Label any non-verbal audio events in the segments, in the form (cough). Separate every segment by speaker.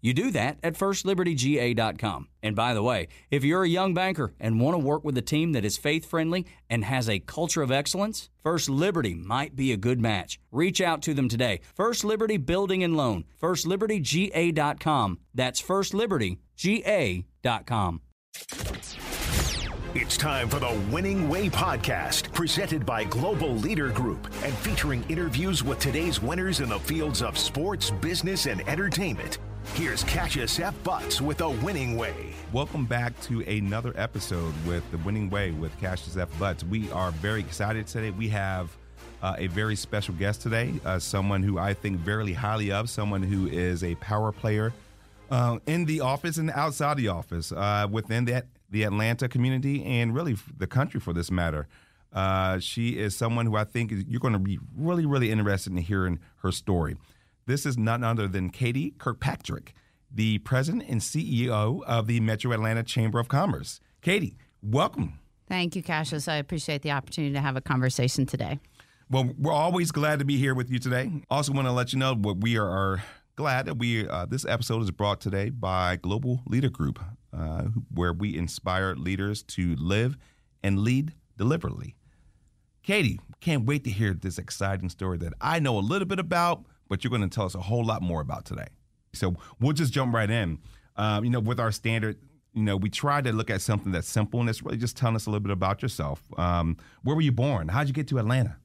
Speaker 1: You do that at firstlibertyga.com. And by the way, if you're a young banker and want to work with a team that is faith friendly and has a culture of excellence, First Liberty might be a good match. Reach out to them today. First Liberty Building and Loan, firstlibertyga.com. That's firstlibertyga.com.
Speaker 2: It's time for the Winning Way podcast, presented by Global Leader Group and featuring interviews with today's winners in the fields of sports, business, and entertainment. Here's Cassius F. Butts with The Winning Way.
Speaker 3: Welcome back to another episode with The Winning Way with Cassius F. Butts. We are very excited today. We have uh, a very special guest today, uh, someone who I think very highly of, someone who is a power player uh, in the office and outside the office, uh, within that the Atlanta community and really the country for this matter. Uh, she is someone who I think you're going to be really, really interested in hearing her story. This is none other than Katie Kirkpatrick, the president and CEO of the Metro Atlanta Chamber of Commerce. Katie, welcome.
Speaker 4: Thank you, Cassius. I appreciate the opportunity to have a conversation today.
Speaker 3: Well, we're always glad to be here with you today. Also, want to let you know what we are, are glad that we uh, this episode is brought today by Global Leader Group, uh, where we inspire leaders to live and lead deliberately. Katie, can't wait to hear this exciting story that I know a little bit about, but you're going to tell us a whole lot more about today. So we'll just jump right in. Um, you know, with our standard, you know, we try to look at something that's simple, and it's really just telling us a little bit about yourself. Um, where were you born? How'd you get to Atlanta?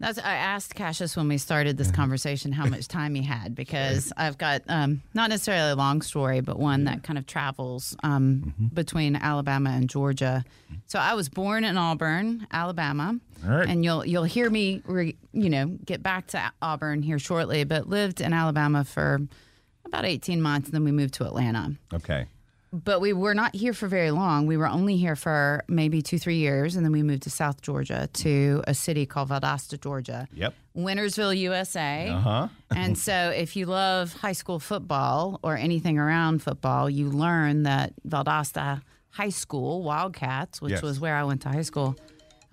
Speaker 4: That's I asked Cassius when we started this conversation how much time he had (laughs) because I've got um, not necessarily a long story, but one that kind of travels um, between Alabama and Georgia. So I was born in Auburn, Alabama,
Speaker 3: All right.
Speaker 4: and you'll you'll hear me, re, you know, get back to Auburn here shortly. But lived in Alabama for about eighteen months, and then we moved to Atlanta.
Speaker 3: Okay.
Speaker 4: But we were not here for very long. We were only here for maybe two, three years, and then we moved to South Georgia to a city called Valdosta, Georgia.
Speaker 3: Yep.
Speaker 4: Winnersville, USA.
Speaker 3: Uh huh.
Speaker 4: and so, if you love high school football or anything around football, you learn that Valdosta High School, Wildcats, which
Speaker 3: Yes.
Speaker 4: was where I went to high school,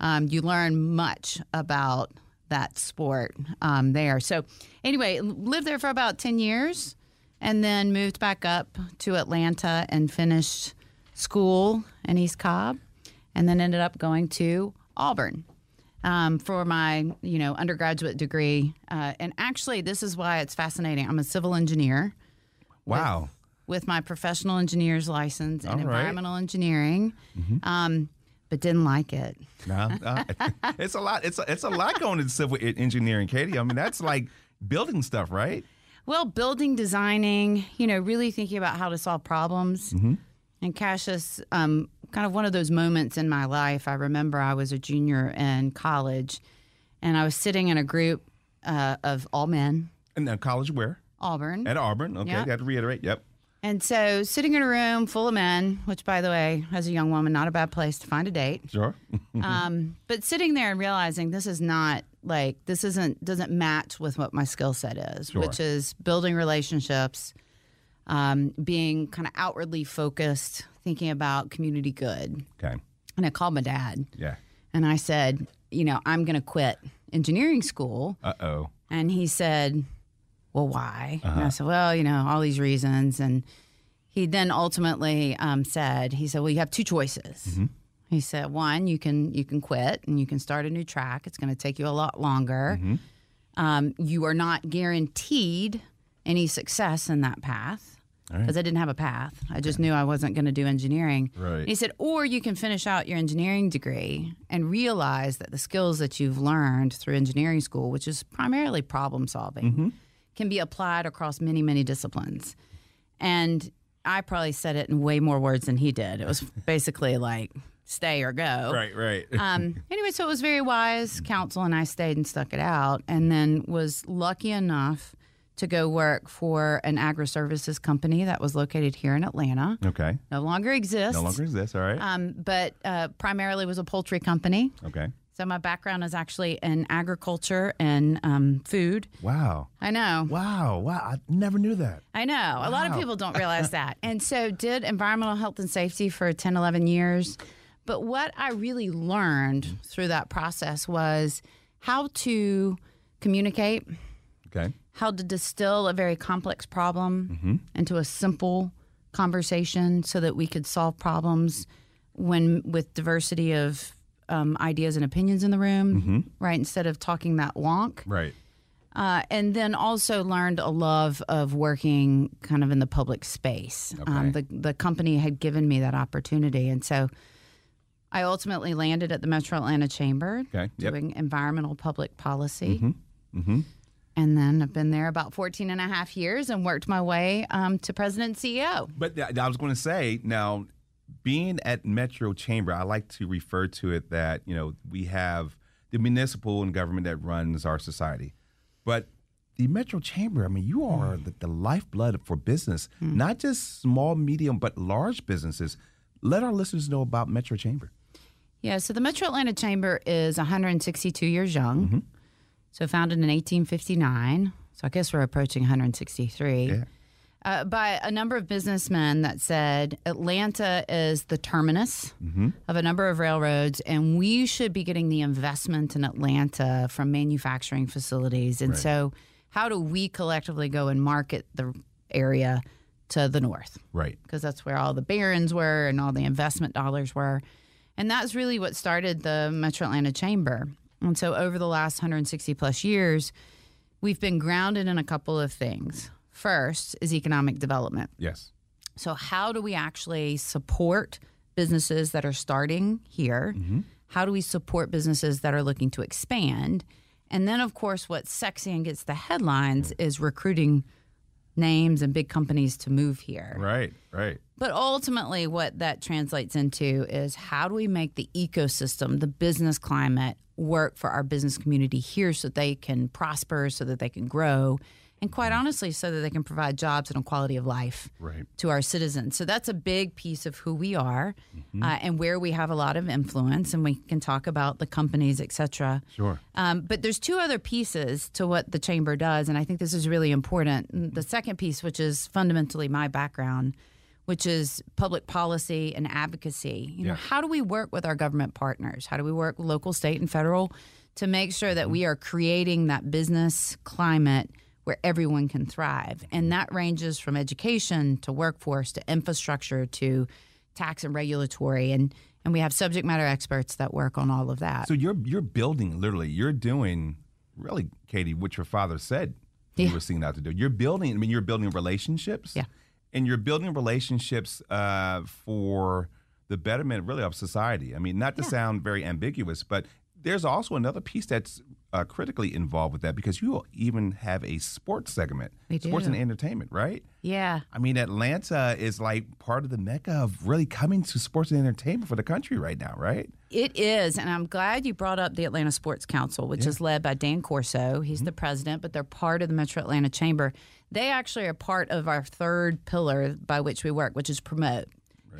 Speaker 4: um, you learn much about that sport um, there. So, anyway, lived there for about 10 years and then moved back up to Atlanta and finished school in East Cobb and then ended up going to Auburn um, for my you know undergraduate degree. Uh, and actually, this is why it's fascinating. I'm a civil engineer
Speaker 3: Wow.
Speaker 4: with my professional engineer's license in
Speaker 3: right. Mm-hmm.
Speaker 4: environmental engineering, um, but didn't like it.
Speaker 3: No, uh, (laughs) it's a lot. It's a, it's a lot going into civil engineering, Katie. I mean, that's like building stuff, right?
Speaker 4: Well, building, designing, you know, really thinking about how to solve problems. And Cassius, um, kind of one of those moments in my life. I remember I was a junior in college, and I was sitting in a group uh, of all men,
Speaker 3: And then college where?
Speaker 4: Auburn.
Speaker 3: At Auburn. Okay,
Speaker 4: Yeah.
Speaker 3: got to reiterate. Yep.
Speaker 4: And so, sitting in a room full of men, which, by the way, as a young woman, not a bad place to find a date.
Speaker 3: Sure. (laughs)
Speaker 4: um, but sitting there and realizing this is not like this isn't doesn't match with what my skill set is,
Speaker 3: Sure.
Speaker 4: which is building relationships, um, being kind of outwardly focused, thinking about community good.
Speaker 3: okay.
Speaker 4: And I called my dad
Speaker 3: Yeah.
Speaker 4: and I said, you know, I'm going to quit engineering school.
Speaker 3: Uh oh.
Speaker 4: And he said, Well, why?
Speaker 3: Uh-huh.
Speaker 4: I said, Well, you know, all these reasons. And he then ultimately um, said, He said, Well, you have two choices.
Speaker 3: Mm-hmm.
Speaker 4: He said, One, you can you can quit and you can start a new track. It's going to take you a lot longer.
Speaker 3: Mm-hmm.
Speaker 4: Um, you are not guaranteed any success in that path
Speaker 3: right.
Speaker 4: because I didn't have a path. I just knew I wasn't going to do engineering.
Speaker 3: Right.
Speaker 4: He said, or you can finish out your engineering degree and realize that the skills that you've learned through engineering school, which is primarily problem solving, can be applied across many, many disciplines. And I probably said it in way more words than he did. It was basically like stay or go.
Speaker 3: Right, right. (laughs)
Speaker 4: Um, anyway, so it was very wise counsel, and I stayed and stuck it out, and then was lucky enough to go work for an agri services company that was located here in Atlanta.
Speaker 3: okay.
Speaker 4: No longer exists.
Speaker 3: No longer exists. All right.
Speaker 4: Um, but uh, primarily was a poultry company.
Speaker 3: okay.
Speaker 4: So my background is actually in agriculture and um, food.
Speaker 3: Wow.
Speaker 4: I know.
Speaker 5: Wow, wow! I never knew that.
Speaker 4: I know. A lot of people don't realize (laughs) that. And so did environmental health and safety for 10, 11 years. But what I really learned through that process was how to communicate,
Speaker 3: Okay.
Speaker 4: how to distill a very complex problem into a simple conversation so that we could solve problems when with diversity of um, ideas and opinions in the room, right? Instead of talking that wonk.
Speaker 3: Right.
Speaker 4: Uh, and then also learned a love of working kind of in the public space. Um, the the company had given me that opportunity, and so I ultimately landed at the Metro Atlanta Chamber
Speaker 3: Okay, yep.
Speaker 4: doing environmental public policy.
Speaker 3: Mm-hmm.
Speaker 4: And then I've been there about 14 and a half years and worked my way um, to president and CEO.
Speaker 3: But th- I was going to say now, being at Metro Chamber, I like to refer to it that you know we have the municipal and government that runs our society, but the Metro Chamber. I mean, you are the, the lifeblood for business, not just small, medium, but large businesses. Let our listeners know about Metro Chamber.
Speaker 4: Yeah, so the Metro Atlanta Chamber is 162 years young. So founded in 1859. So I guess we're approaching 163.
Speaker 3: Yeah.
Speaker 4: Uh, by a number of businessmen that said Atlanta is the terminus of a number of railroads, and we should be getting the investment in Atlanta from manufacturing facilities. And so, how do we collectively go and market the area to the north?
Speaker 3: Right.
Speaker 4: because that's where all the barons were and all the investment dollars were. And that's really what started the Metro Atlanta Chamber. And so over the last 160 plus years, we've been grounded in a couple of things. First is economic development.
Speaker 3: Yes.
Speaker 4: So, how do we actually support businesses that are starting here? Mm-hmm. How do we support businesses that are looking to expand? And then, of course, what's sexy and gets the headlines mm. is recruiting names and big companies to move here.
Speaker 3: Right. Right.
Speaker 4: But ultimately, what that translates into is how do we make the ecosystem, the business climate, work for our business community here so that they can prosper, so that they can grow, and quite honestly, so that they can provide jobs and a quality of life
Speaker 3: Right.
Speaker 4: to our citizens. So that's a big piece of who we are uh, and where we have a lot of influence, and we can talk about the companies, et cetera.
Speaker 3: Sure.
Speaker 4: Um, but there's two other pieces to what the chamber does, and I think this is really important. The second piece, which is fundamentally my background, which is public policy and advocacy. You know,
Speaker 3: Yeah.
Speaker 4: how do we work with our government partners? How do we work local, state, and federal to make sure that we are creating that business climate where everyone can thrive? And that ranges from education to workforce to infrastructure to tax and regulatory and and we have subject matter experts that work on all of that.
Speaker 3: So you're you're building literally. You're doing really, Katie, what your father said you
Speaker 4: Yeah.
Speaker 3: were seen out to do. You're building. I mean, you're building relationships.
Speaker 4: Yeah.
Speaker 3: And you're building relationships uh, for the betterment, really, of society. I mean, not to sound very ambiguous, but there's also another piece that's uh, critically involved with that because you even have a sports segment,
Speaker 4: We
Speaker 3: sports and entertainment, right?
Speaker 4: yeah.
Speaker 3: I mean, Atlanta is like part of the mecca of really coming to sports and entertainment for the country right now, right?
Speaker 4: It is, and I'm glad you brought up the Atlanta Sports Council, which is led by Dan Corso. He's the president, but they're part of the Metro Atlanta Chamber. They actually are part of our third pillar by which we work, which is promote.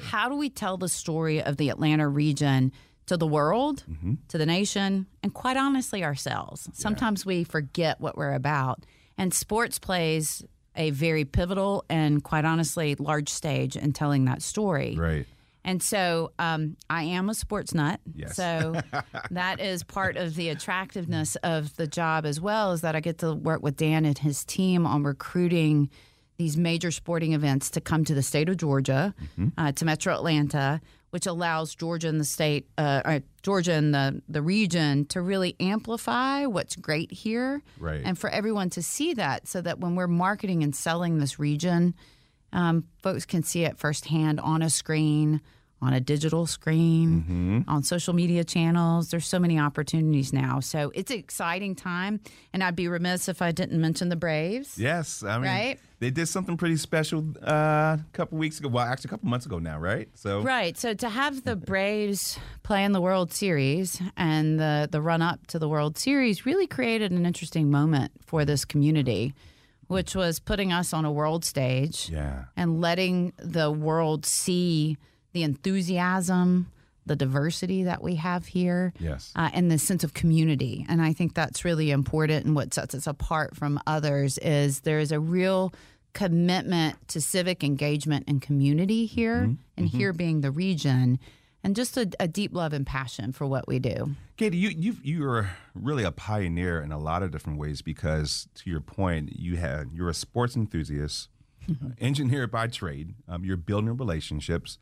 Speaker 4: How do we tell the story of the Atlanta region to the world, to the nation, and quite honestly, ourselves? Sometimes we forget what we're about, and sports plays a very pivotal and quite honestly large stage in telling that story.
Speaker 3: Right.
Speaker 4: And so um, I am a sports nut.
Speaker 3: Yes.
Speaker 4: So (laughs) that is part of the attractiveness of the job as well, is that I get to work with Dan and his team on recruiting these major sporting events to come to the state of Georgia, uh, to Metro Atlanta, which allows Georgia and the state, uh, or Georgia and the, the region to really amplify what's great here.
Speaker 3: Right.
Speaker 4: And for everyone to see that so that when we're marketing and selling this region, um, folks can see it firsthand on a screen, on a digital screen, on social media channels. There's so many opportunities now. So it's an exciting time. And I'd be remiss if I didn't mention the Braves.
Speaker 3: Yes, I mean
Speaker 4: Right?
Speaker 3: they did something pretty special uh, a couple weeks ago. Well, actually, a couple months ago now, right? So
Speaker 4: Right. So to have the Braves play in the World Series and the, the run up to the World Series really created an interesting moment for this community, which was putting us on a world stage
Speaker 3: yeah,
Speaker 4: and letting the world see the enthusiasm, the diversity that we have here,
Speaker 3: Yes.
Speaker 4: uh, and the sense of community. And I think that's really important. And what sets us apart from others is there is a real commitment to civic engagement and community here, and here being the region, and just a, a deep love and passion for what we do.
Speaker 3: Katie, you you you are really a pioneer in a lot of different ways because, to your point, you had you're a sports enthusiast, uh, engineer by trade. Um, you're building relationships,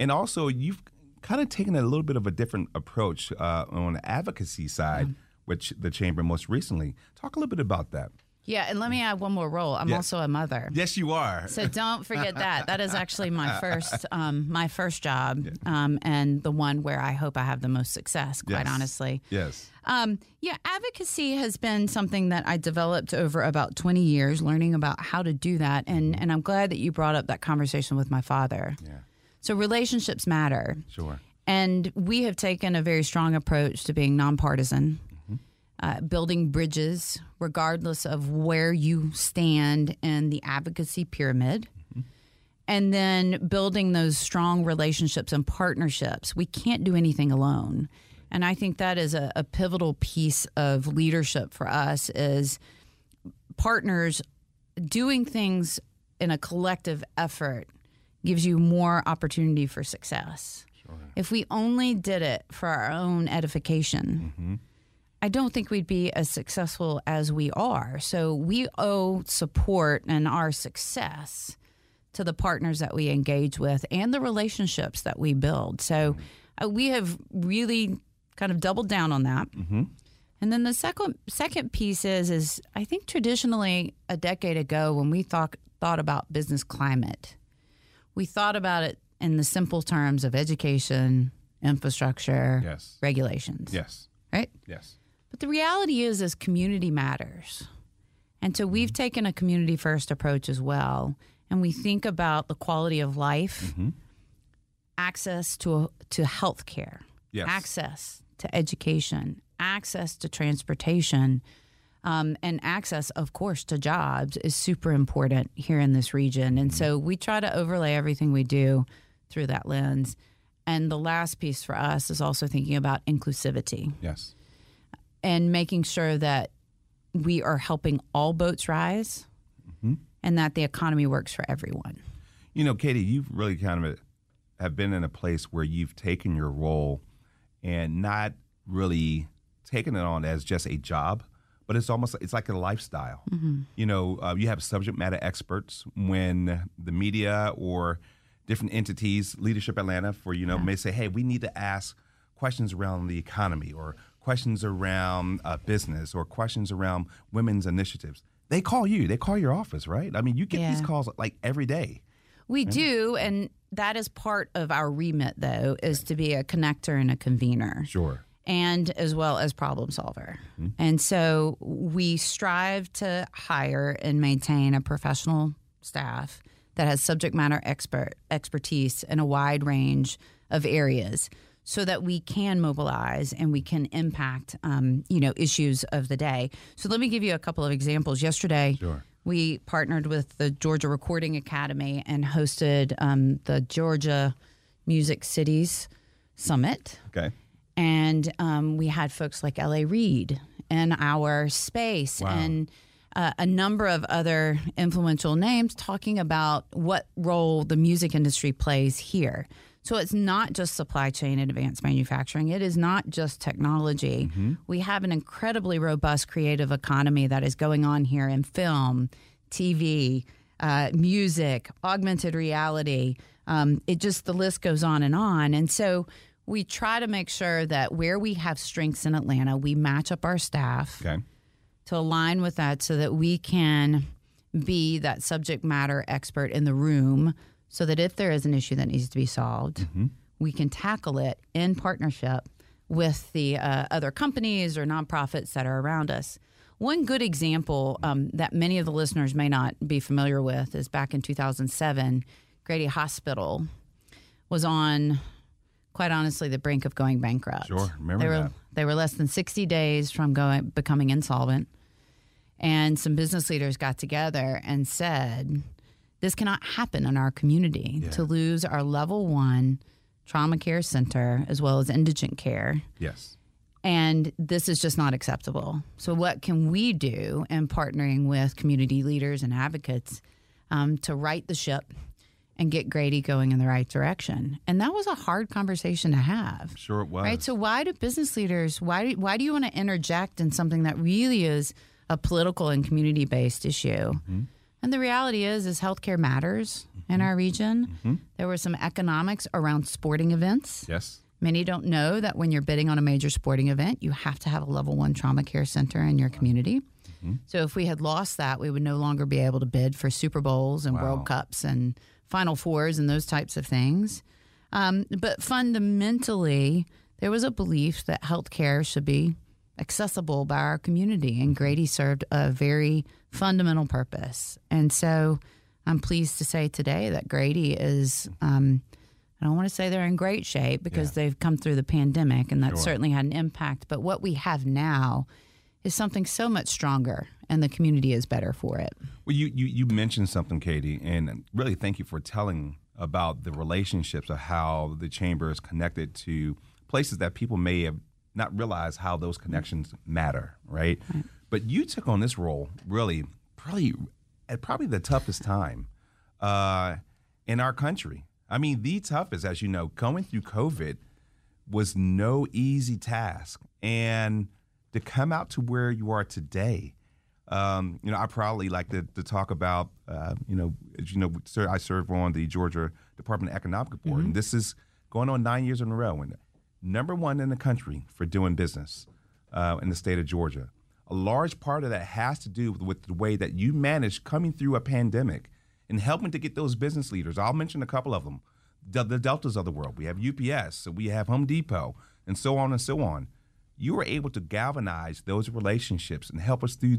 Speaker 3: and also you've kind of taken a little bit of a different approach uh, on the advocacy side, which the chamber most recently. Talk a little bit about that.
Speaker 4: Yeah, and let me add one more role. I'm
Speaker 3: Yeah.
Speaker 4: also a mother.
Speaker 3: Yes, you are.
Speaker 4: So don't forget that. (laughs) That is actually my first um, my first job, um, and the one where I hope I have the most success. Quite
Speaker 3: Yes.
Speaker 4: honestly,
Speaker 3: yes.
Speaker 4: um, yeah, advocacy has been something that I developed over about 20 years, learning about how to do that, and and I'm glad that you brought up that conversation with my father.
Speaker 3: Yeah.
Speaker 4: So relationships matter.
Speaker 3: Sure.
Speaker 4: And we have taken a very strong approach to being nonpartisan, uh, building bridges, regardless of where you stand in the advocacy pyramid, and then building those strong relationships and partnerships. We can't do anything alone. And I think that is a, a pivotal piece of leadership for us is partners doing things in a collective effort gives you more opportunity for success. If we only did it for our own edification, mm-hmm. I don't think we'd be as successful as we are. So we owe support and our success to the partners that we engage with and the relationships that we build. So mm-hmm. uh, we have really kind of doubled down on that. Mm-hmm. And then the second second piece is is I think traditionally a decade ago when we thought thought about business climate, we thought about it in the simple terms of education, infrastructure,
Speaker 3: Yes.
Speaker 4: regulations,
Speaker 3: Yes.
Speaker 4: right?
Speaker 3: Yes.
Speaker 4: But the reality is is community matters. And so we've mm-hmm. taken a community first approach as well and we think about the quality of life, mm-hmm. access to to health care,
Speaker 3: Yes.
Speaker 4: access to education, access to transportation, um, and access, of course, to jobs is super important here in this region. And so we try to overlay everything we do through that lens. And the last piece for us is also thinking about inclusivity
Speaker 3: Yes.
Speaker 4: and making sure that we are helping all boats rise and that the economy works for everyone.
Speaker 3: You know, Katie, you've really kind of have been in a place where you've taken your role and not really taken it on as just a job, but it's almost it's like a lifestyle. You know, uh, you have subject matter experts when the media or different entities, Leadership Atlanta, for you know, may say, "Hey, we need to ask questions around the economy or questions around uh, business or questions around women's initiatives." They call you. They call your office, right? I mean, you get these calls like every day.
Speaker 4: We do, and that is part of our remit, though, is to be a connector and a convener.
Speaker 3: Sure.
Speaker 4: And as well as problem solver. And so we strive to hire and maintain a professional staff that has subject matter expert expertise in a wide range of areas so that we can mobilize and we can impact um, you know issues of the day. So let me give you a couple of examples. Yesterday
Speaker 3: Sure.
Speaker 4: we partnered with the Georgia Recording Academy and hosted um, the Georgia Music Cities Summit
Speaker 3: Okay.
Speaker 4: And um, we had folks like L.A. Reid in our space
Speaker 3: Wow.
Speaker 4: and uh, a number of other influential names talking about what role the music industry plays here. So it's not just supply chain and advanced manufacturing. It is not just technology. We have an incredibly robust creative economy that is going on here in film, TV, uh, music, augmented reality. Um, it just the list goes on and on. And so we try to make sure that where we have strengths in Atlanta, we match up our staff
Speaker 3: Okay.
Speaker 4: to align with that so that we can be that subject matter expert in the room so that if there is an issue that needs to be solved, we can tackle it in partnership with the uh, other companies or nonprofits that are around us. One good example um, that many of the listeners may not be familiar with is back in 2007, Grady Hospital was on, quite honestly, the brink of going bankrupt.
Speaker 3: Sure, remember
Speaker 4: they were,
Speaker 3: that.
Speaker 4: They were less than 60 days from going becoming insolvent, and some business leaders got together and said, "This cannot happen in our community to lose our level one trauma care center as well as indigent care."
Speaker 3: Yes.
Speaker 4: And this is just not acceptable. So, what can we do in partnering with community leaders and advocates um, to right the ship and get Grady going in the right direction? And that was a hard conversation to have.
Speaker 3: Sure it was.
Speaker 4: Right. So, why do business leaders, why, why do you want to interject in something that really is a political and community based issue? Mm-hmm. And the reality is, is healthcare matters in mm-hmm. our region. Mm-hmm. There were some economics around sporting events.
Speaker 3: yes.
Speaker 4: Many don't know that when you're bidding on a major sporting event, you have to have a level one trauma care center in your community. So if we had lost that, we would no longer be able to bid for Super Bowls and
Speaker 3: Wow.
Speaker 4: World Cups and Final Fours and those types of things. Um, but fundamentally, there was a belief that healthcare should be accessible by our community, and Grady served a very fundamental purpose. And so I'm pleased to say today that Grady is. Um, I don't want to say they're in great shape because they've come through the pandemic and that certainly had an impact. But what we have now is something so much stronger and the community is better for it.
Speaker 3: Well, you, you, you mentioned something, Katie, and really thank you for telling about the relationships of how the chamber is connected to places that people may have not realized how those connections matter, right? But you took on this role really, probably at probably the toughest time uh, in our country. I mean, the toughest, as you know, going through COVID was no easy task, and to come out to where you are today um, you know, I proudly like to, to talk about, uh, you know, as you know, sir, I serve on the Georgia Department of Economic Board, and this is going on nine years in a row, and number one in the country for doing business uh, in the state of Georgia. A large part of that has to do with, with the way that you manage coming through a pandemic and helping to get those business leaders. I'll mention a couple of them. The, the deltas of the world. We have UPS, we have Home Depot, and so on and so on you were able to galvanize those relationships and help us through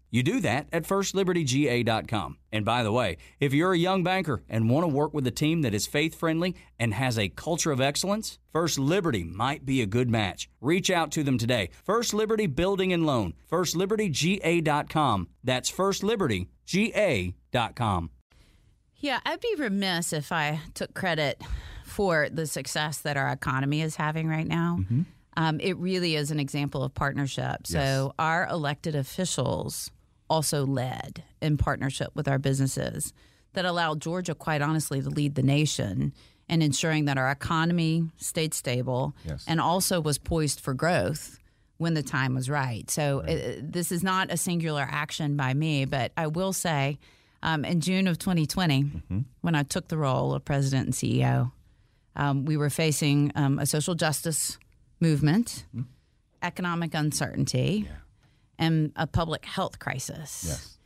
Speaker 1: You do that at firstlibertyga.com. And by the way, if you're a young banker and want to work with a team that is faith friendly and has a culture of excellence, First Liberty might be a good match. Reach out to them today. First Liberty Building and Loan, firstlibertyga.com. That's firstlibertyga.com.
Speaker 4: Yeah, I'd be remiss if I took credit for the success that our economy is having right now. Um, it really is an example of partnership. So, our elected officials also led in partnership with our businesses that allowed Georgia, quite honestly, to lead the nation in ensuring that our economy stayed stable
Speaker 3: Yes.
Speaker 4: and also was poised for growth when the time was right. So uh this is not a singular action by me, but I will say, um, in June of 2020, when I took the role of president and CEO, um, we were facing um, a social justice movement, economic uncertainty, and a public health crisis.
Speaker 3: Yes.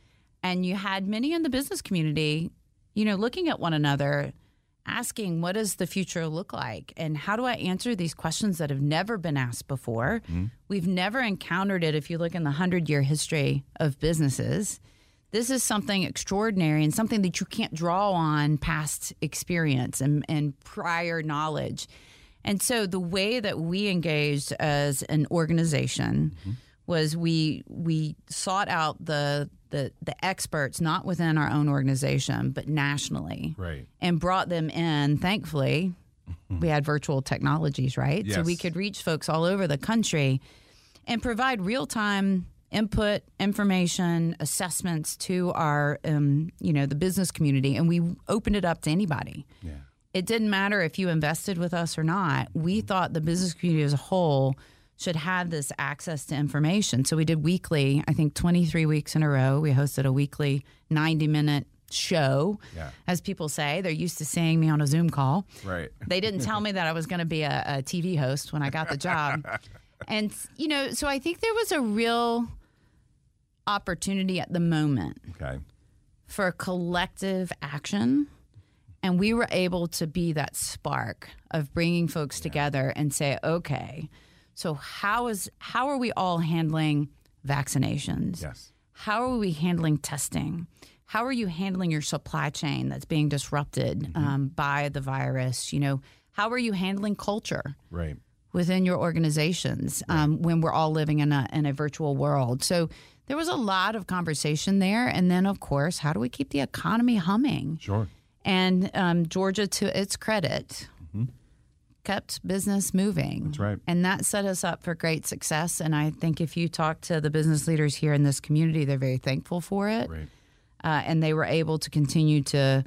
Speaker 4: And you had many in the business community, you know, looking at one another, asking, what does the future look like? And how do I answer these questions that have never been asked before? Mm-hmm. We've never encountered it if you look in the 100 year history of businesses. This is something extraordinary and something that you can't draw on past experience and, and prior knowledge. And so the way that we engaged as an organization mm-hmm. Was we we sought out the the the experts not within our own organization but nationally
Speaker 3: Right.
Speaker 4: and brought them in thankfully (laughs) we had virtual technologies, right? So we could reach folks all over the country and provide real time input, information, assessments to our, um, you know, the business community, and we opened it up to anybody.
Speaker 3: Yeah.
Speaker 4: It didn't matter if you invested with us or not. We thought the business community as a whole should have this access to information. So we did weekly, I think 23 weeks in a row. We hosted a weekly 90 minute show,
Speaker 3: Yeah.
Speaker 4: as people say. They're used to seeing me on a Zoom call.
Speaker 3: Right.
Speaker 4: They didn't tell me that I was going to be a, a TV host when I got the job. (laughs) and, you know, so I think there was a real opportunity at the moment
Speaker 3: Okay.
Speaker 4: for collective action. And we were able to be that spark of bringing folks together and say, okay, so how is how are we all handling vaccinations?
Speaker 3: Yes.
Speaker 4: How are we handling testing? How are you handling your supply chain that's being disrupted um, by the virus? You know, how are you handling culture?
Speaker 3: Right.
Speaker 4: within your organizations um, when we're all living in a in a virtual world. So there was a lot of conversation there, and then of course, how do we keep the economy humming?
Speaker 3: Sure.
Speaker 4: And um, Georgia, to its credit, kept business moving. That's
Speaker 3: right.
Speaker 4: and that set us up for great success. And I think if you talk to the business leaders here in this community, they're very thankful for it
Speaker 3: Right.
Speaker 4: uh, and they were able to continue to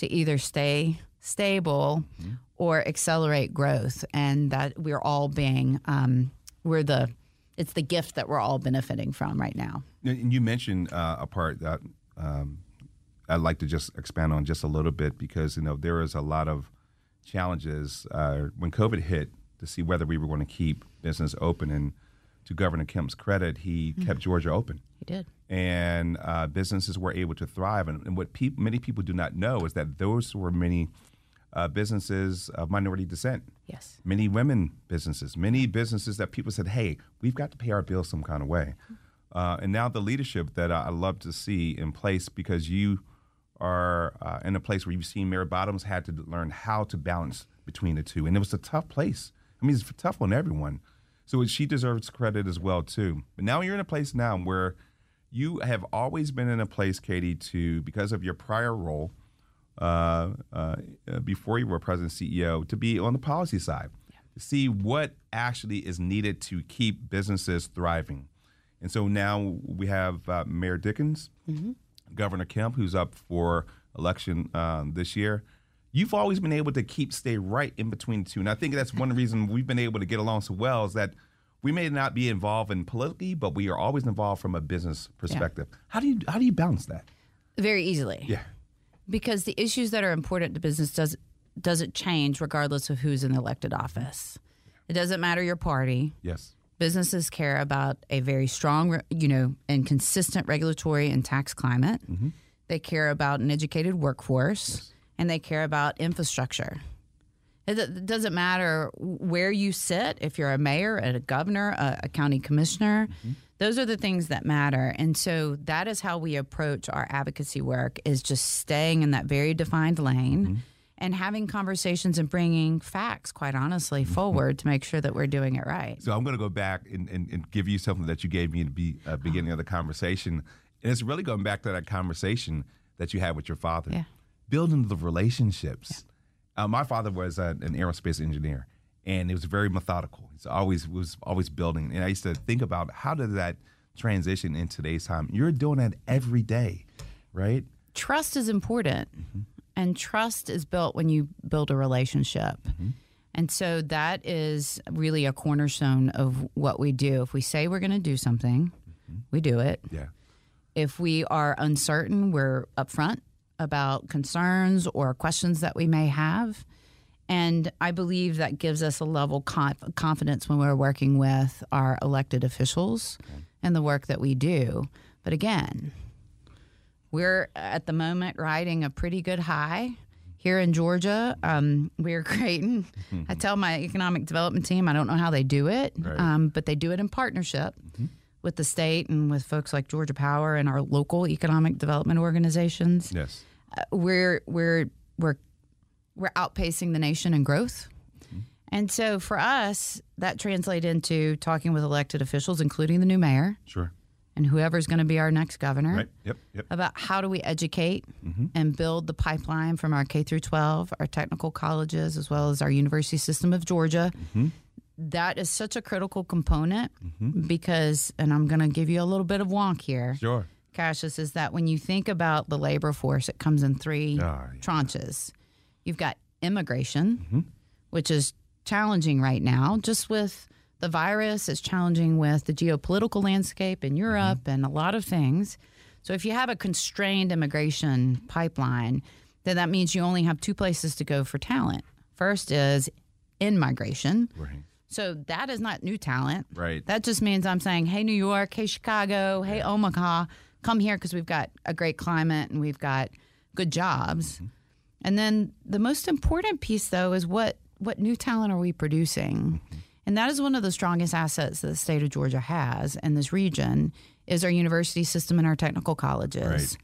Speaker 4: to either stay stable or accelerate growth, and that we're all being um, we're the it's the gift that we're all benefiting from right now.
Speaker 3: And you mentioned uh, a part that um, I'd like to just expand on just a little bit because you know there is a lot of challenges uh, when COVID hit to see whether we were going to keep business open. And to Governor Kemp's credit, he kept Georgia open,
Speaker 4: He did.
Speaker 3: and uh, businesses were able to thrive. And, and what peop many people do not know is that those were many uh, businesses of minority descent
Speaker 4: Yes.
Speaker 3: many women businesses, many businesses that people said, "Hey, we've got to pay our bills some kind of way." Uh, and now the leadership that I I love to see in place because you are uh, in a place where you've seen Mayor Bottoms had to learn how to balance between the two, and it was a tough place. I mean, it's tough on everyone. So she deserves credit as well too. But now you're in a place now where you have always been in a place, Katie, to because of your prior role uh, uh, uh, before you were president CEO to be on the policy side to see what actually is needed to keep businesses thriving. And so now we have uh, Mayor Dickens, Governor Kemp, who's up for election um, this year. You've always been able to keep stay right in between the two, and I think that's one reason we've been able to get along so well is that we may not be involved in politically, but we are always involved from a business perspective. How do you how do you balance that?
Speaker 4: Very easily.
Speaker 3: Yeah.
Speaker 4: Because the issues that are important to business does doesn't change regardless of who's in the elected office. It doesn't matter your party.
Speaker 3: Yes.
Speaker 4: Businesses care about a very strong, you know, and consistent regulatory and tax climate. Mm-hmm. They care about an educated workforce, and they care about infrastructure. It doesn't matter where you sit, if you're a mayor, a governor, a, a county commissioner. Mm-hmm. Those are the things that matter. And so that is how we approach our advocacy work is just staying in that very defined lane mm-hmm. And having conversations and bringing facts, quite honestly, forward to make sure that we're doing it right.
Speaker 3: So I'm going to go back and, and, and give you something that you gave me at the uh, beginning of the conversation. And it's really going back to that conversation that you had with your father.
Speaker 4: Yeah.
Speaker 3: Building the relationships. Uh, my father was uh, an aerospace engineer, and it was very methodical. He's always was always building. And I used to think about how did that transition in today's time? You're doing that every day, right?
Speaker 4: trust is important and trust is built when you build a relationship. Mm-hmm. And so that is really a cornerstone of what we do. If we say we're going to do something mm-hmm. we do it.
Speaker 3: Yeah.
Speaker 4: if we are uncertain we're upfront about concerns or questions that we may have. And i believe that gives us a level conf- confidence when we're working with our elected officials and the work that we do. But again we're at the moment riding a pretty good high here in Georgia. Um, we're (laughs) creating, I tell my economic development team, I don't know how they do it,
Speaker 3: Right.
Speaker 4: um, but they do it in partnership with the state and with folks like Georgia Power and our local economic development organizations.
Speaker 3: Yes.
Speaker 4: Uh, we're we're we're we're outpacing the nation in growth. And so for us, that translates into talking with elected officials, including the new mayor,
Speaker 3: Sure.
Speaker 4: And whoever's going to be our next governor
Speaker 3: Right. Yep. Yep.
Speaker 4: about how do we educate mm-hmm. and build the pipeline from our K through 12, our technical colleges, as well as our University System of Georgia. Mm-hmm. That is such a critical component mm-hmm. because, and I'm going to give you a little bit of wonk here.
Speaker 3: Sure.
Speaker 4: Cassius, is that when you think about the labor force, it comes in three
Speaker 3: Ah, yeah.
Speaker 4: tranches. You've got immigration, which is challenging right now, just with the virus, it's challenging with the geopolitical landscape in mm-hmm. Europe and a lot of things. So if you have a constrained immigration pipeline, then that means you only have two places to go for talent. First is in migration.
Speaker 3: Right.
Speaker 4: So that is not new talent.
Speaker 3: Right.
Speaker 4: That just means I'm saying, hey, New York, hey, Chicago, hey, Omaha, come here because we've got a great climate and we've got good jobs. Mm-hmm. And then the most important piece, though, is what what new talent are we producing? Mm-hmm. And that is one of the strongest assets that the state of Georgia has in this region is our university system and our technical colleges.
Speaker 3: Right.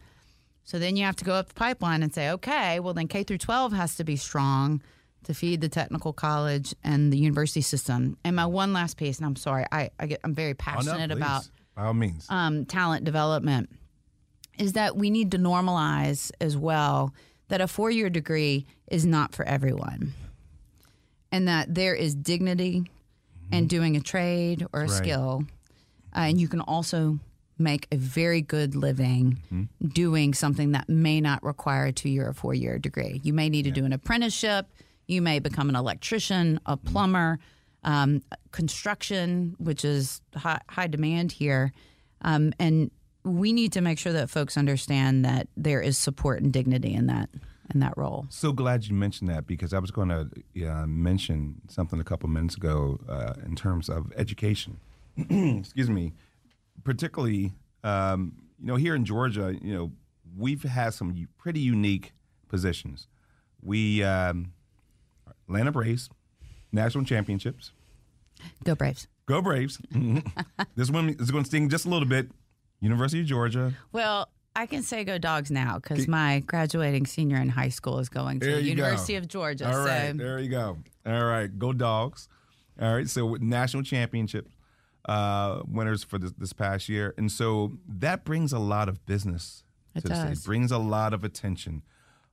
Speaker 4: So then you have to go up the pipeline and say, okay, well then K through 12 has to be strong to feed the technical college and the university system. And my one last piece, and I'm sorry, I, I get I'm very
Speaker 3: Oh,
Speaker 4: passionate
Speaker 3: please.
Speaker 4: about
Speaker 3: By all means.
Speaker 4: um, talent development, is that we need to normalize as well that a four year degree is not for everyone. And that there is dignity in doing a trade or a
Speaker 3: Right.
Speaker 4: skill. Uh, and you can also make a very good living doing something that may not require a two year or four year degree. You may need to do an apprenticeship. You may become an electrician, a plumber, um, construction, which is high, high demand here. Um, and we need to make sure that folks understand that there is support and dignity in that in that role.
Speaker 3: So glad you mentioned that because I was going to uh, mention something a couple minutes ago uh, in terms of education. (clears throat) Excuse me. Particularly, um, you know, here in Georgia, you know, we've had some pretty unique positions. We um, Atlanta Braves, national championships.
Speaker 4: Go Braves.
Speaker 3: Go Braves! (laughs) this one is going to sting just a little bit. University of Georgia.
Speaker 4: Well, I can say go dogs now because my graduating senior in high school is going to
Speaker 3: the you go.
Speaker 4: University of Georgia.
Speaker 3: All right,
Speaker 4: so
Speaker 3: there you go. All right, go dogs. All right, so with national championship uh, winners for this, this past year, and so that brings a lot of business.
Speaker 4: It does.
Speaker 3: It brings a lot of attention,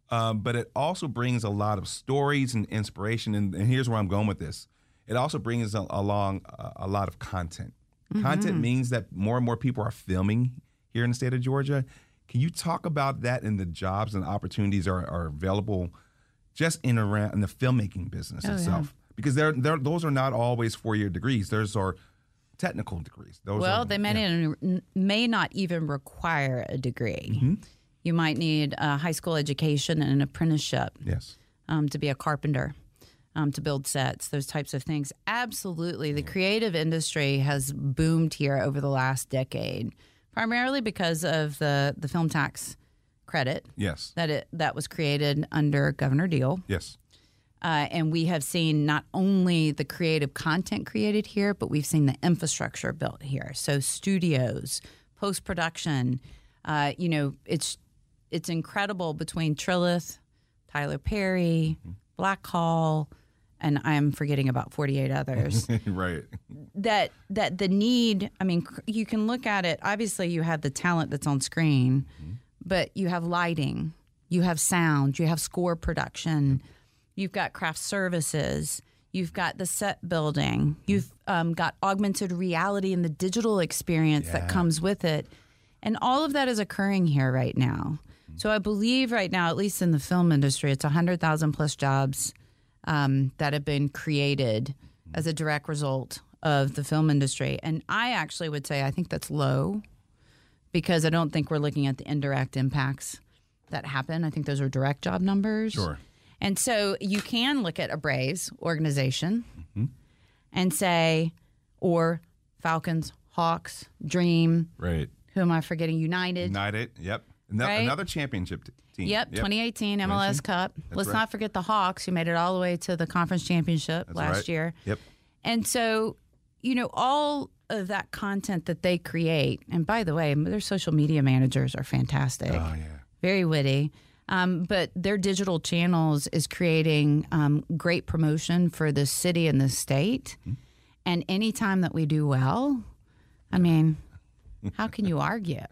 Speaker 3: um, but it also brings a lot of stories and inspiration. And, and here's where I'm going with this. It also brings a, along a, a lot of content.
Speaker 4: Mm-hmm.
Speaker 3: Content means that more and more people are filming here in the state of Georgia. Can you talk about that and the jobs and opportunities are, are available just in around in the filmmaking business
Speaker 4: Oh, yeah.
Speaker 3: itself? Because they're, they're, those are not always four year degrees. Those are technical degrees. Those
Speaker 4: well,
Speaker 3: are,
Speaker 4: they may,
Speaker 3: yeah.
Speaker 4: not, may not even require a degree.
Speaker 3: Mm-hmm.
Speaker 4: You might need a high school education and an apprenticeship.
Speaker 3: Yes.
Speaker 4: um, to be a carpenter, um, to build sets, those types of things. Absolutely. The creative industry has boomed here over the last decade, primarily because of the, the film tax credit
Speaker 3: Yes.
Speaker 4: that it that was created under Governor Deal.
Speaker 3: Yes.
Speaker 4: Uh, and we have seen not only the creative content created here, but we've seen the infrastructure built here. So studios, post production, uh, you know, it's it's incredible between Trilith, Tyler Perry, Blackhall, and I'm forgetting about 48 others. (laughs)
Speaker 3: right.
Speaker 4: That that the need i mean you can look at it obviously you have the talent that's on screen but you have lighting you have sound you have score production you've got craft services you've got the set building you've um, got augmented reality and the digital experience that comes with it. And all of that is occurring here right now. So i believe right now at least in the film industry it's 100000 plus jobs um, that have been created as a direct result of the film industry. And I actually would say I think that's low because I don't think we're looking at the indirect impacts that happen. I think those are direct job numbers.
Speaker 3: Sure.
Speaker 4: And so you can look at a Braves organization mm-hmm. and say, or Falcons, Hawks, Dream,
Speaker 3: Right.
Speaker 4: who am I forgetting? United.
Speaker 3: United. Yep. Ano-
Speaker 4: Right?
Speaker 3: Another championship t- team.
Speaker 4: Yep, 2018 MLS. Cup. Let's
Speaker 3: right.
Speaker 4: not forget the Hawks, who made it all the way to the conference championship
Speaker 3: That's
Speaker 4: last
Speaker 3: right.
Speaker 4: year.
Speaker 3: Yep.
Speaker 4: And so, you know, all of that content that they create, and by the way, their social media managers are fantastic,
Speaker 3: Oh yeah.
Speaker 4: very witty. Um, but their digital channels is creating um, great promotion for the city and the state. And anytime that we do well, I mean, (laughs) how can you argue,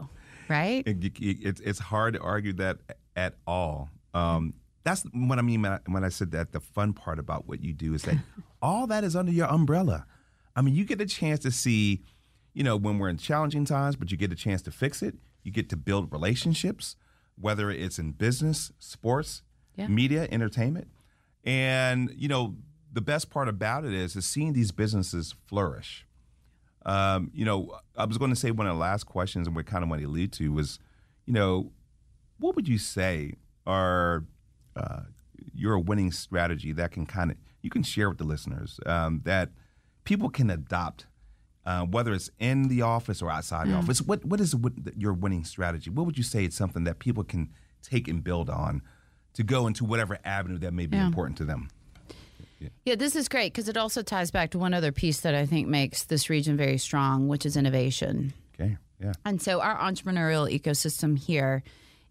Speaker 4: right?
Speaker 3: It, it, it's it's hard to argue that at all. Um, that's what I mean when I, when I said that. The fun part about what you do is that (laughs) all that is under your umbrella. I mean, you get a chance to see, you know, when we're in challenging times, but you get a chance to fix it. You get to build relationships, whether it's in business, sports,
Speaker 4: Yeah.
Speaker 3: media, entertainment, and you know, the best part about it is is seeing these businesses flourish. Um, you know, I was going to say one of the last questions, and we kind of want to lead to was, you know, what would you say are uh, your winning strategy that can kind of you can share with the listeners um, that people can adopt, uh, whether it's in the office or outside the office. What what is your winning strategy? What would you say is something that people can take and build on to go into whatever avenue that may be
Speaker 4: Yeah.
Speaker 3: important to them?
Speaker 4: Yeah, this is great because it also ties back to one other piece that I think makes this region very strong, which is innovation.
Speaker 3: Okay, yeah,
Speaker 4: And so our entrepreneurial ecosystem here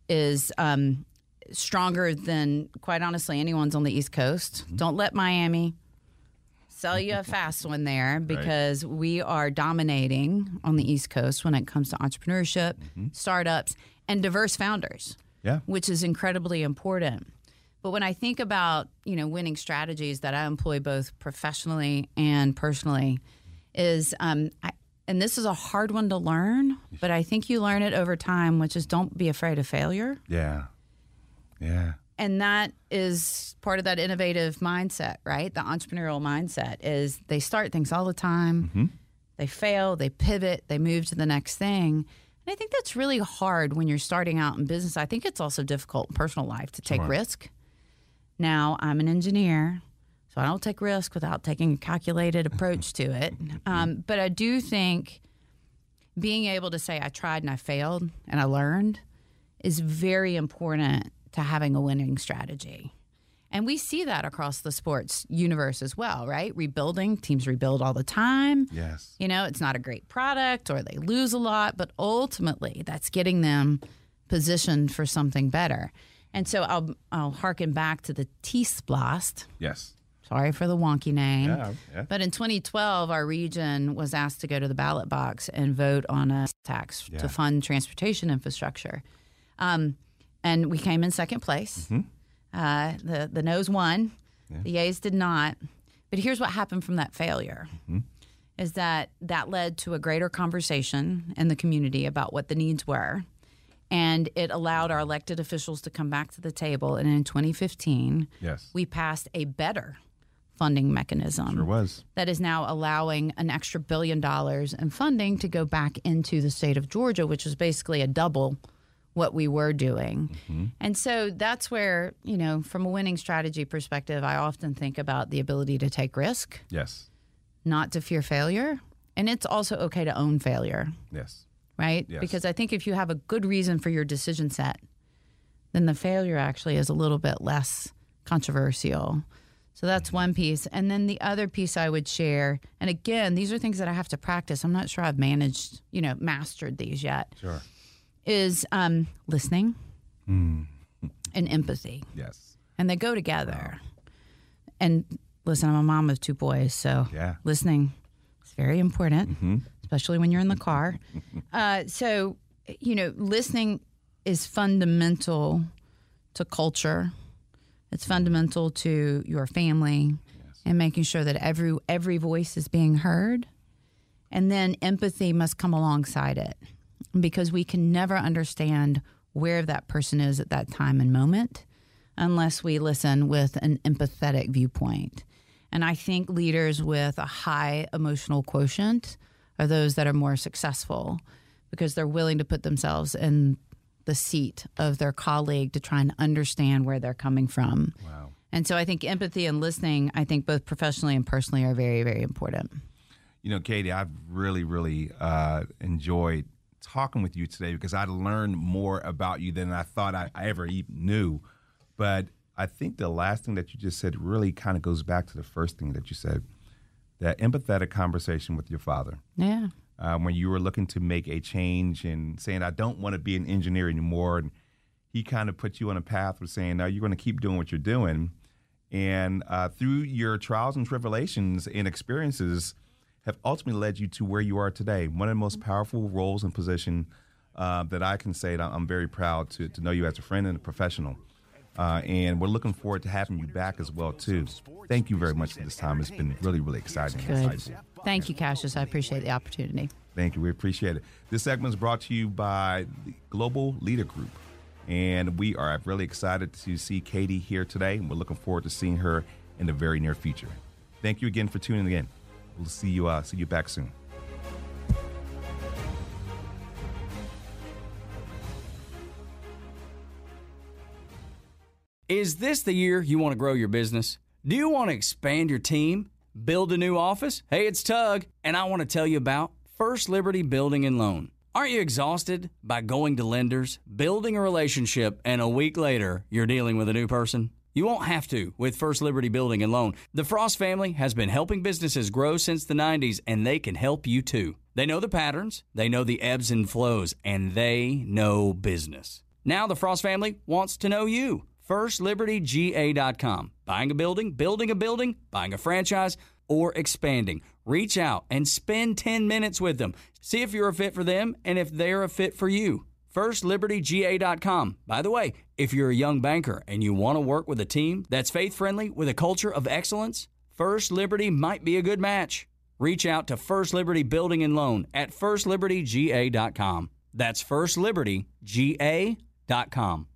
Speaker 4: is um, stronger than, quite honestly, anyone's on the East Coast. Don't let Miami sell you a (laughs) fast one there because we are dominating on the East Coast when it comes to entrepreneurship, startups, and diverse founders
Speaker 3: yeah,
Speaker 4: which is incredibly important. But when I think about you know winning strategies that I employ both professionally and personally, is um, I, and this is a hard one to learn, but I think you learn it over time, which is don't be afraid of failure,
Speaker 3: yeah, yeah.
Speaker 4: And that is part of that innovative mindset, right? The entrepreneurial mindset is they start things all the time, they fail, they pivot, they move to the next thing. And I think that's really hard when you're starting out in business. I think it's also difficult in personal life to take risk. Now, I'm an engineer, so I don't take risk without taking a calculated (laughs) approach to it. Um, but I do think being able to say I tried and I failed and I learned is very important to having a winning strategy. And we see that across the sports universe as well, right? Rebuilding, teams rebuild all the time.
Speaker 3: Yes.
Speaker 4: You know, it's not a great product or they lose a lot, but ultimately that's getting them positioned for something better. And so I'll I'll harken back to the T-SPLOST.
Speaker 3: Yes.
Speaker 4: Sorry for the wonky name.
Speaker 3: Yeah. Yeah.
Speaker 4: But in 2012, our region was asked to go to the ballot box and vote on a tax
Speaker 3: Yeah.
Speaker 4: to fund transportation infrastructure. Um, and we came in second place.
Speaker 3: Mm-hmm.
Speaker 4: Uh, the, the no's won, the yeas did not. But here's what happened from that failure
Speaker 3: Mm-hmm.
Speaker 4: is that that led to a greater conversation in the community about what the needs were. And it allowed our elected officials to come back to the table. And in 2015,
Speaker 3: Yes.
Speaker 4: we passed a better funding mechanism
Speaker 3: Sure was.
Speaker 4: that is now allowing an extra billion dollars in funding to go back into the state of Georgia, which was basically a double what we were doing. Mm-hmm. And so that's where, you know, from a winning strategy perspective, I often think about the ability to take risk,
Speaker 3: Yes.
Speaker 4: not to fear failure. And it's also okay to own failure,
Speaker 3: Yes.
Speaker 4: right?
Speaker 3: Yes.
Speaker 4: Because I think if you have a good reason for your decision set, then the failure actually is a little bit less controversial. So that's mm-hmm. one piece. And then the other piece I would share, and again, these are things that I have to practice. I'm not sure I've managed, you know, mastered these yet,
Speaker 3: Sure.
Speaker 4: Is um, listening and empathy.
Speaker 3: Yes.
Speaker 4: And they go together. And listen, I'm a mom of two boys, so
Speaker 3: Yeah.
Speaker 4: listening is very important, especially when you're in the car. (laughs) uh, so, you know, listening is fundamental to culture. It's fundamental to your family and making sure that every every voice is being heard. And then empathy must come alongside it because we can never understand where that person is at that time and moment unless we listen with an empathetic viewpoint. And I think leaders with a high emotional quotient are those that are more successful because they're willing to put themselves in the seat of their colleague to try and understand where they're coming from.
Speaker 3: Wow.
Speaker 4: And so I think empathy and listening, I think both professionally and personally are very, very important.
Speaker 3: You know, Katie, I've really, really uh, enjoyed talking with you today because I learned more about you than I thought I, I ever even knew. But I think the last thing that you just said really kind of goes back to the first thing that you said that empathetic conversation with your father.
Speaker 4: Yeah.
Speaker 3: uh, when you were looking to make a change and saying, I don't want to be an engineer anymore. And he kind of put you on a path of saying, no, you're going to keep doing what you're doing. And uh, through your trials and tribulations and experiences, have ultimately led you to where you are today. One of the most powerful roles and position uh, that I can say that I'm very proud to, to know you as a friend and a professional. Uh, and we're looking forward to having you back as well too. Thank you very much for this time. It's been really, really exciting.
Speaker 4: Good. Thank you, Cassius. I appreciate the opportunity.
Speaker 3: Thank you. We appreciate it. This segment is brought to you by the Global Leader Group. And we are really excited to see Katie here today. And we're looking forward to seeing her in the very near future. Thank you again for tuning in. We'll see you uh, see you back soon.
Speaker 1: Is this the year you want to grow your business? Do you want to expand your team? Build a new office? Hey, it's Tug, and I want to tell you about First Liberty Building and Loan. Aren't you exhausted by going to lenders, building a relationship, and a week later you're dealing with a new person? You won't have to with First Liberty Building and Loan. The Frost family has been helping businesses grow since the 90s, and they can help you too. They know the patterns, they know the ebbs and flows, and they know business. Now the Frost family wants to know you. FirstLibertyGA.com. Buying a building, building a building, buying a franchise, or expanding. Reach out and spend 10 minutes with them. See if you're a fit for them and if they're a fit for you. FirstLibertyGA.com. By the way, if you're a young banker and you want to work with a team that's faith friendly with a culture of excellence, First Liberty might be a good match. Reach out to First Liberty Building and Loan at FirstLibertyGA.com. That's FirstLibertyGA.com.